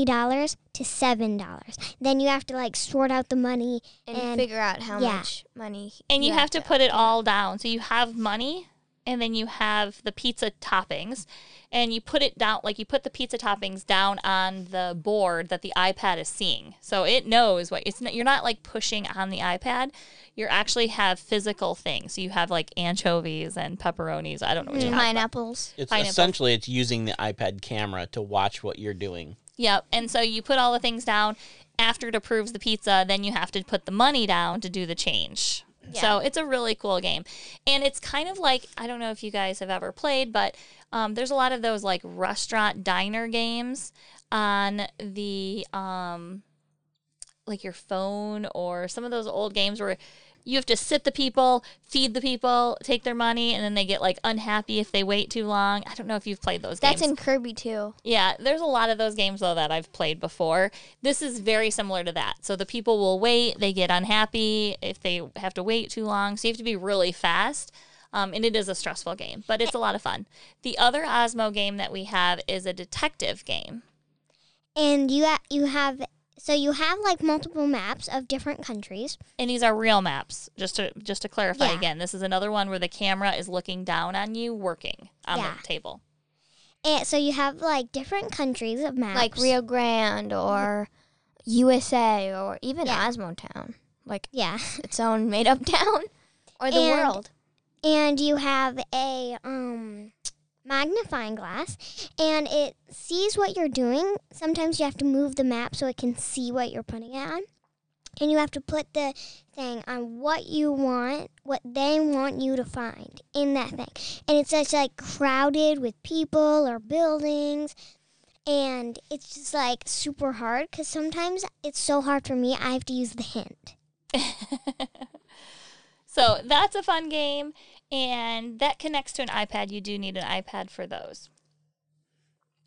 dollars to seven dollars, then you have to like sort out the money. and, And- figure out how yeah. much money. and you, have, to put it all down. So you have money, and then you have the pizza toppings, and you put it down like you put the pizza toppings down on the board that the iPad is seeing. So it knows what it's. Not, you're not like pushing on the iPad. You actually have physical things. So you have like anchovies and pepperonis. I don't know what you have. Mm, pineapples. It's Pineapple. essentially it's using the iPad camera to watch what you're doing. Yep. And so you put all the things down. After it approves the pizza, then you have to put the money down to do the change. So it's a really cool game. And it's kind of like, I don't know if you guys have ever played, but um, there's a lot of those like restaurant diner games on the, um, like your phone or some of those old games where you have to sit the people, feed the people, take their money, and then they get like unhappy if they wait too long. I don't know if you've played those games. That's games. in Kirby too. Yeah, there's a lot of those games though that I've played before. This is very similar to that. So the people will wait, they get unhappy if they have to wait too long. So you have to be really fast. Um, and it is a stressful game, but it's a lot of fun. The other Osmo game that we have is a detective game. And you ha- you have so you have like multiple maps of different countries. And these are real maps. Just to just to clarify Yeah. again, this is another one where the camera is looking down on you working on Yeah. the table. And so you have like different countries of maps. like Rio Grande or USA or even Yeah. Osmo Town, like Yeah. its own made up <laughs> town <laughs> or the And- world. and you have a um magnifying glass and it sees what you're doing. Sometimes you have to move the map so it can see what you're putting it on. And you have to put the thing on what you want, what they want you to find in that thing. And it's just like crowded with people or buildings. And it's just like super hard because sometimes it's so hard for me, I have to use the hint. <laughs> So that's a fun game, and that connects to an iPad. You do need an iPad for those.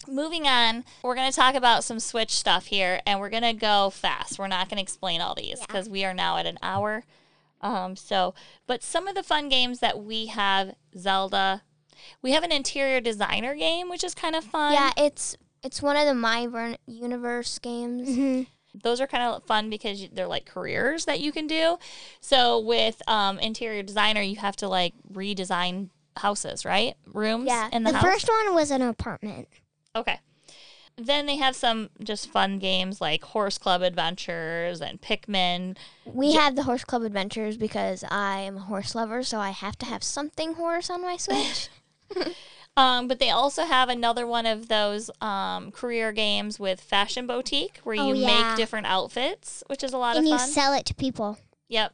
Moving on, we're going to talk about some Switch stuff here, and we're going to go fast. We're not going to explain all these Yeah. because we are now at an hour. Um, so, but some of the fun games that we have Zelda, We have an interior designer game, which is kind of fun. Yeah, it's it's one of the My Universe games. hmm those are kind of fun because they're like careers that you can do. So with um, interior designer, you have to like redesign houses, right? Rooms Yeah. in the, The house. first one was an apartment. Okay. Then they have some just fun games like Horse Club Adventures and Pikmin. We have the Horse Club Adventures because I am a horse lover, so I have to have something horse on my Switch. <laughs> Um, but they also have another one of those um, career games with Fashion Boutique where you Oh, yeah. make different outfits, which is a lot and of you fun. sell it to people. Yep.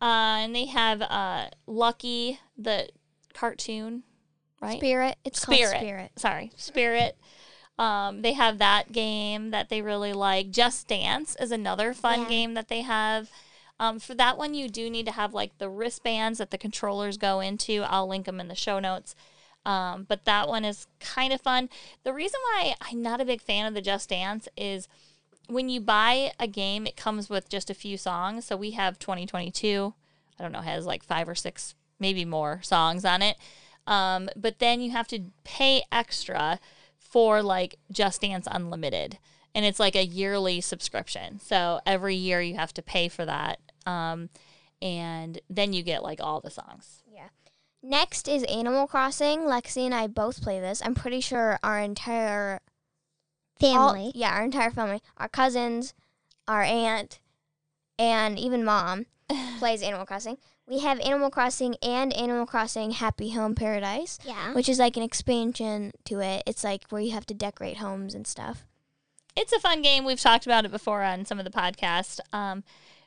Uh, and they have uh, Lucky, the cartoon, right? Spirit. It's Spirit. called Spirit. Sorry, Spirit. Um, they have that game that they really like. Just Dance is another fun Yeah. game that they have. Um, for that one, you do need to have like the wristbands that the controllers go into. I'll link them in the show notes. Um, but that one is kind of fun. The reason why I'm not a big fan of the Just Dance is when you buy a game, it comes with just a few songs. So we have 2022. I don't know, has like five or six, maybe more songs on it. Um, but then you have to pay extra for like Just Dance Unlimited. And it's like a yearly subscription. So every year you have to pay for that. Um, and then you get like all the songs. Next is Animal Crossing. Lexi and I both play this. I'm pretty sure our entire all- Family. yeah, our entire family, our cousins, our aunt, and even mom <laughs> plays Animal Crossing. We have Animal Crossing and Animal Crossing Happy Home Paradise, yeah. which is like an expansion to it. It's like where you have to decorate homes and stuff. it's a fun game. We've talked about it before on some of the podcasts. Um,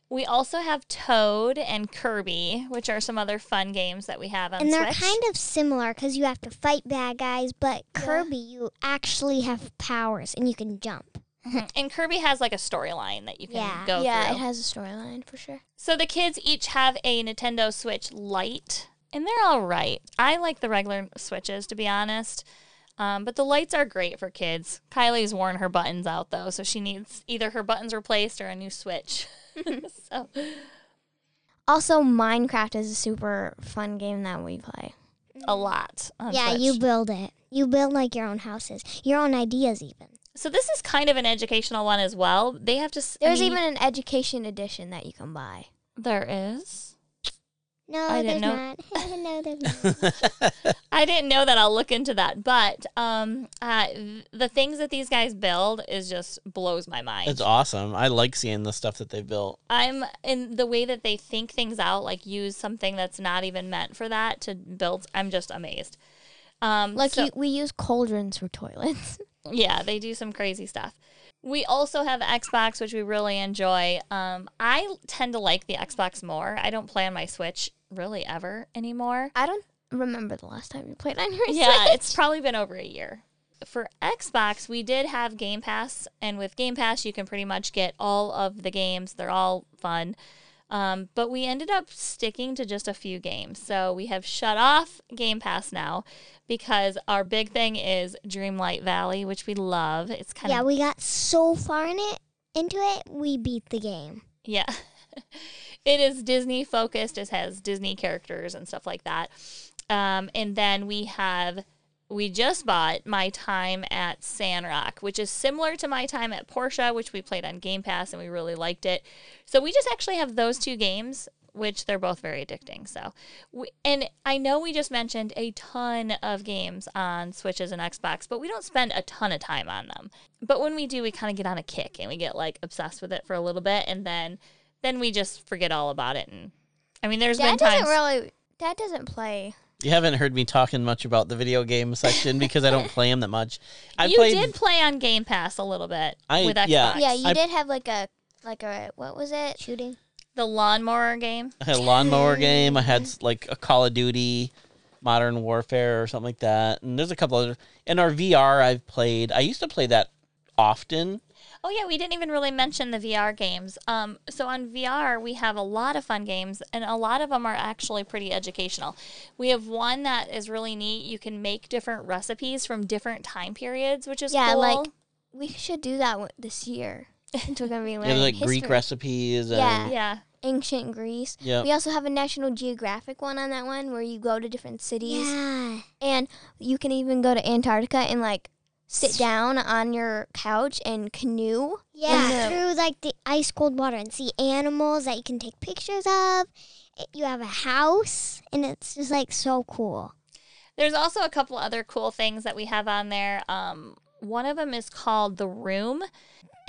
we also have Toad and Kirby, which are some other fun games that we have on And they're Switch. kind of similar because you have to fight bad guys, but Yeah. Kirby, you actually have powers and you can jump. Mhm. and Kirby has like a storyline that you can Yeah. go yeah, through. it has a storyline for sure. so the kids each have a Nintendo Switch Lite, and they're all right. I like the regular Switches, to be honest. Um, but the lights are great for kids. Kylie's worn her buttons out though, so she needs either her buttons replaced or a new Switch. <laughs> <laughs> so Also, Minecraft is a super fun game that we play. a lot. On yeah, Switch. you build it. You build like your own houses, your own ideas, even. So this is kind of an educational one as well. They have to. s- I There's mean, even an education edition that you can buy. there is. No, I didn't know. not. <laughs> no, there's not. <laughs> I didn't know that. I'll look into that. But um, uh, the things that these guys build is just blows my mind. It's awesome. I like seeing the stuff that they've built. I'm in the way that they think things out, like use something that's not even meant for that to build. I'm just amazed. Um, Like so- you, we use cauldrons for toilets. <laughs> Yeah, they do some crazy stuff. We also have Xbox, which we really enjoy. Um, I tend to like the Xbox more. I don't play on my Switch really ever anymore. I don't remember the last time you played on your yeah, Switch. it's probably been over a year. For Xbox, we did have Game Pass, and with Game Pass, you can pretty much get all of the games. They're all fun. Um, but we ended up sticking to just a few games. So we have shut off Game Pass now because our big thing is Dreamlight Valley, which we love. It's kind yeah, of Yeah, we got so far in it into it, we beat the game. Yeah. <laughs> it is Disney focused. It has Disney characters and stuff like that. Um, and then we have, we just bought My Time at Sandrock, which is similar to My Time at Portia, which we played on Game Pass and we really liked it. So we just actually have those two games, which they're both very addicting. So, we, and I know we just mentioned a ton of games on Switches and Xbox, but we don't spend a ton of time on them. But when we do, we kind of get on a kick and we get like obsessed with it for a little bit, and then then we just forget all about it. And I mean, there's Dad been times. doesn't really. Dad doesn't play. You haven't heard me talking much about the video game section because I don't play them that much. <laughs> I you played. did play on Game Pass a little bit I- with Xbox. yeah. Yeah, you I- did have like a like a what was it? Shooting. The lawnmower game. I had a lawnmower game. I had like a Call of Duty, Modern Warfare, or something like that. And there's a couple other. In our VR, I've played. I used to play that often. Oh yeah, we didn't even really mention the VR games. Um, so on VR, we have a lot of fun games, and a lot of them are actually pretty educational. We have one that is really neat. You can make different recipes from different time periods, which is Yeah, cool. like we should do that one this year. Since we're gonna be <laughs> Yeah, learning like history. Greek recipes. And, Yeah. yeah, ancient Greece. Yeah. We also have a National Geographic one on that one where you go to different cities Yeah. And you can even go to Antarctica and like sit down on your couch and canoe. Yeah, the- through like the ice cold water and see animals that you can take pictures of. It- You have a house, and it's just like so cool. There's also a couple other cool things that we have on there. Um, one of them is called The Room.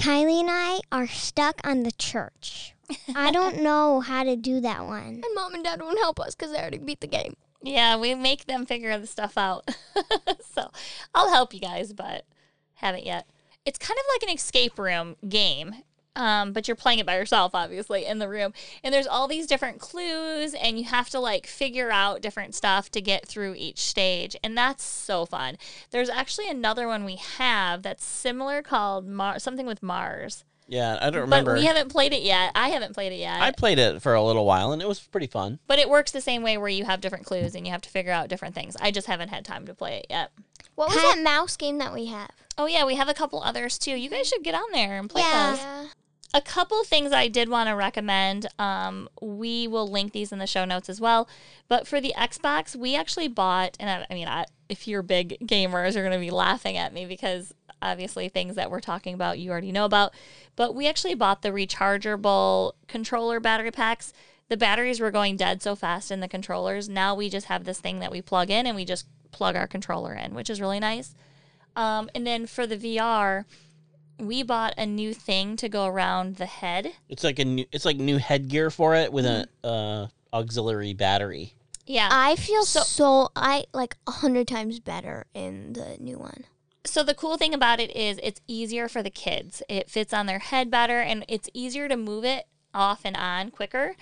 Kylie and I are stuck on the church. I don't <laughs> know how to do that one. And mom and dad won't help us because they already beat the game. Yeah, we make them figure the stuff out. <laughs> so I'll help you guys, but haven't yet. It's kind of like an escape room game, um, but you're playing it by yourself, obviously, in the room. And there's all these different clues, and you have to like figure out different stuff to get through each stage. And that's so fun. There's actually another one we have that's similar called Mar- something with Mars. Yeah, I don't remember. But we haven't played it yet. I haven't played it yet. I played it for a little while and it was pretty fun. But it works the same way where you have different clues and you have to figure out different things. I just haven't had time to play it yet. What was Pat- that mouse game that we have? Oh yeah, we have a couple others too. You guys should get on there and play Yeah. those. A couple things I did want to recommend. Um, we will link these in the show notes as well. But for the Xbox, we actually bought, and I, I mean, I, if you're big gamers, you're going to be laughing at me because obviously things that we're talking about you already know about. But we actually bought the rechargeable controller battery packs. The batteries were going dead so fast in the controllers. Now we just have this thing that we plug in and we just plug our controller in, which is really nice. Um, and then for the VR, we bought a new thing to go around the head. It's like a new, it's like new headgear for it with Mm-hmm. a uh, auxiliary battery. Yeah. I feel So- so, I like a hundred times better in the new one. So the cool thing about it is it's easier for the kids. It fits on their head better and it's easier to move it off and on quicker.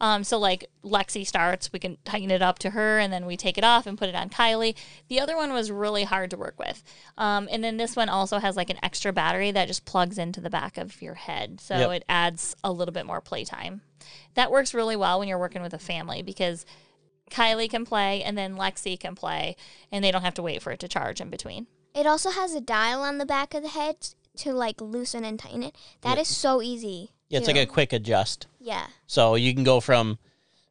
Um, so like Lexi starts, we can tighten it up to her and then we take it off and put it on Kylie. The other one was really hard to work with. Um, and then this one also has like an extra battery that just plugs into the back of your head. So Yep. it adds a little bit more playtime. That works really well when you're working with a family because Kylie can play and then Lexi can play and they don't have to wait for it to charge in between. It also has a dial on the back of the head to like loosen and tighten it. That is so easy. Yeah, it's too. like a quick adjust. yeah. So you can go from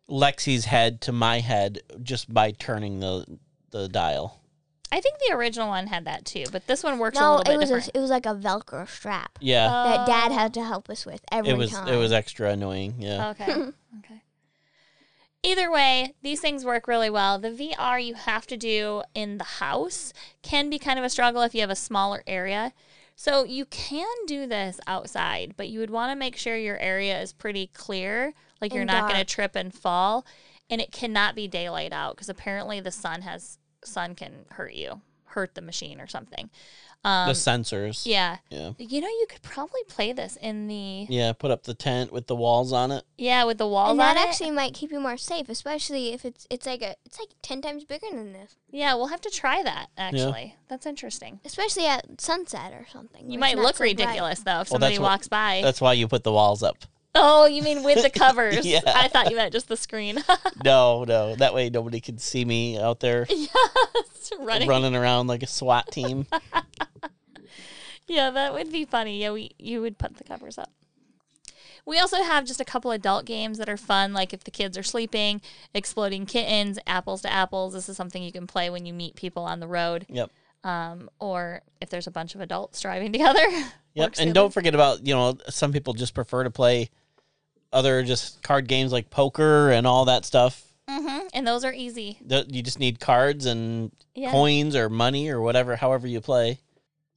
Lexi's head to my head just by turning the the dial. I think the original one had that too, but this one works a No, little bit it was different. a, it was like a Velcro strap Yeah, that Dad Oh. had to help us with every it was time. it was extra annoying. Yeah. Okay. <laughs> okay. Either way, these things work really well. The VR you have to do in the house can be kind of a struggle if you have a smaller area. So you can do this outside, but you would want to make sure your area is pretty clear, like you're And not going to trip and fall, and it cannot be daylight out because apparently the sun has sun can hurt you, hurt the machine or something. Um, the sensors. yeah. Yeah. You know, you could probably play this in the Yeah, put up the tent with the walls on it. yeah with the walls and that on it. actually might keep you more safe, especially if it's it's like a it's like ten times bigger than this. Yeah, we'll have to try that actually. That's interesting. Especially at sunset or something. You might look so bright. ridiculous though if Well, somebody that's what- walks by. That's why you put the walls up. Oh, you mean with the <laughs> covers? Yeah. I thought you meant just the screen. <laughs> No, no. That way nobody can see me out there <laughs> yes, running. running around like a SWAT team. Yeah, that would be funny. Yeah, we you would put the covers up. We also have just a couple adult games that are fun, like if the kids are sleeping, exploding kittens, apples to apples. This is something you can play when you meet people on the road, Yep. Um, or if there's a bunch of adults driving <laughs> together. Yep. And don't forget about, you know, some people just prefer to play other just card games like poker and all that stuff. Mhm, And those are easy. Th- You just need cards and Yeah. coins or money or whatever, however you play.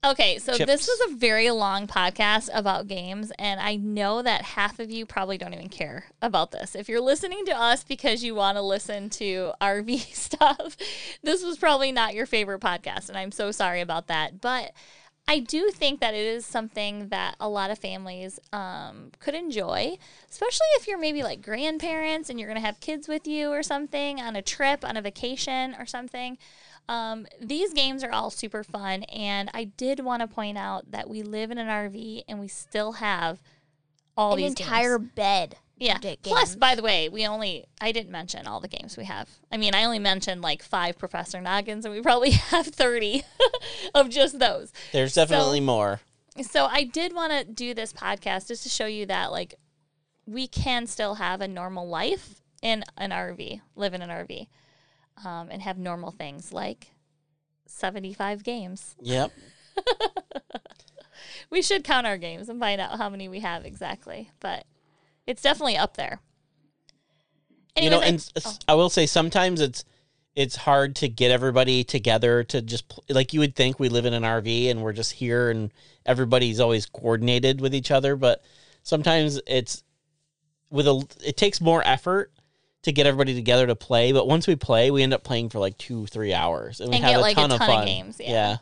Okay, so this Chips. was a very long podcast about games, and I know that half of you probably don't even care about this. If you're listening to us because you want to listen to <laughs> RV stuff, this was probably not your favorite podcast, and I'm so sorry about that. But I do think that it is something that a lot of families um, could enjoy, especially if you're maybe like grandparents and you're going to have kids with you or something on a trip, on a vacation or something. Um, these games are all super fun, and I did want to point out that we live in an RV and we still have all An these entire games. bed. Yeah. Plus, by the way, we only I didn't mention all the games we have. I mean, I only mentioned like five Professor Noggins, and we probably <laughs> have thirty <laughs> of just those. There's So- definitely more. So I did want to do this podcast just to show you that like we can still have a normal life in an RV, live in an RV. Um, and have normal things like 75 games. Yep. <laughs> We should count our games and find out how many we have exactly, but it's definitely up there. you know, Anyways, and I- s- I will say sometimes it's it's hard to get everybody together to just pl- like you would think we live in an RV and we're just here and everybody's always coordinated with each other, but sometimes it's with a it takes more effort to get everybody together to play. But once we play, we end up playing for like two three hours and we And have get, a like, a ton, of ton of fun. games, yeah. yeah.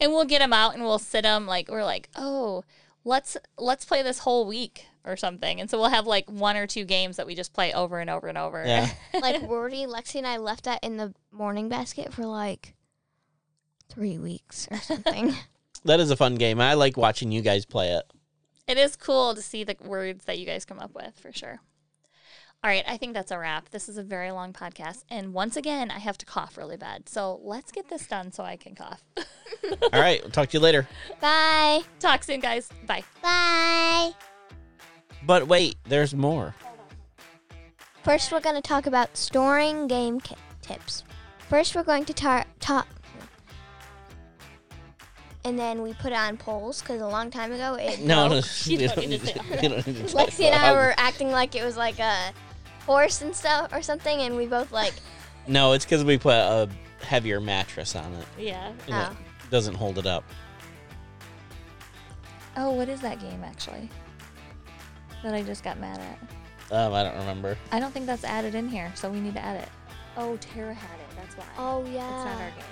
and we'll get them out and we'll sit them like we're like oh let's let's play this whole week or something and so we'll have like one or two games that we just play over and over and over Yeah. <laughs> like Rory, Lexi, and I left that in the morning basket for like three weeks or something. <laughs> That is a fun game. I like watching you guys play it. it is cool to see the words that you guys come up with for sure all right i think that's a wrap this is a very long podcast and once again i have to cough really bad so let's get this done so i can cough All right, we'll talk to you later. <laughs> Bye. talk soon guys bye Bye. But wait, there's more. First, we're going to talk about storing game ki- tips. First, we're going to tar- talk. And then we put on polls because a long time ago it. <laughs> No, no, you don't need to say all we don't need to talk Lexi and I were acting like it was like a horse and stuff or something, and we both like. <laughs> No, it's because we put a heavier mattress on it. yeah and Oh. It doesn't hold it up. oh what is that game actually that i just got mad at Um, I don't remember. I don't think that's added in here, so we need to add it. Oh, Tara had it. That's why. Oh yeah. It's not our game.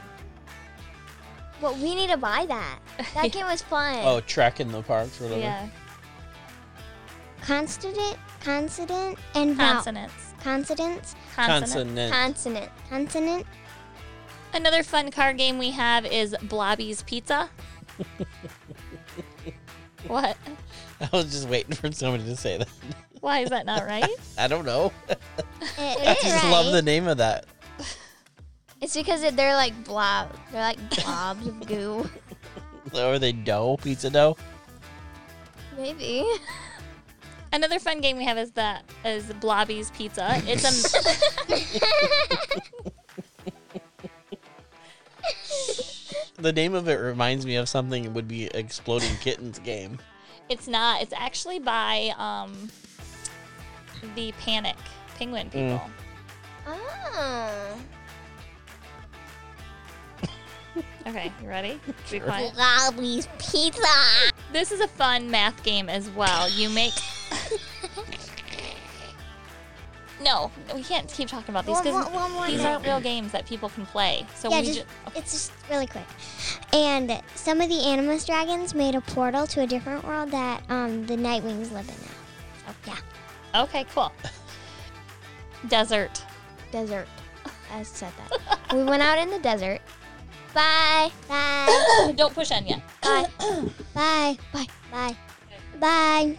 But we need to buy that. <laughs> That game was fun. Oh, Trekking the parks or whatever. Yeah. Consonant, consonant, and vowel. Consonants. Consonants, Consonant. Consonant. Consonant. consonant. Another fun card game we have is Blobby's Pizza. <laughs> what? I was just waiting for somebody to say that. Why is that not <laughs> right? I don't know. It I is just right. love the name of that. <laughs> It's because they're like blob. They're like blobs of goo. Or they dough, pizza dough. Maybe. Another fun game we have is that is Blobby's Pizza. It's a <laughs> The name of it reminds me of something. It would be Exploding Kittens game. it's not. It's actually by um the Panic Penguin people. Oh. Okay, you ready? <laughs> Be quiet. Blobby's pizza. This is a fun math game as well. You make. No, we can't keep talking about these because more- one more these aren't real games that people can play. So Yeah, we just, just. it's just really quick. And some of the Animus dragons made a portal to a different world that um, the Nightwings live in now. So, Yeah. Okay, cool. Desert. Desert. I said that. we went out in the desert. Bye. Bye. <coughs> Don't push on yet. <coughs> Bye. Bye. Bye. Bye. Bye.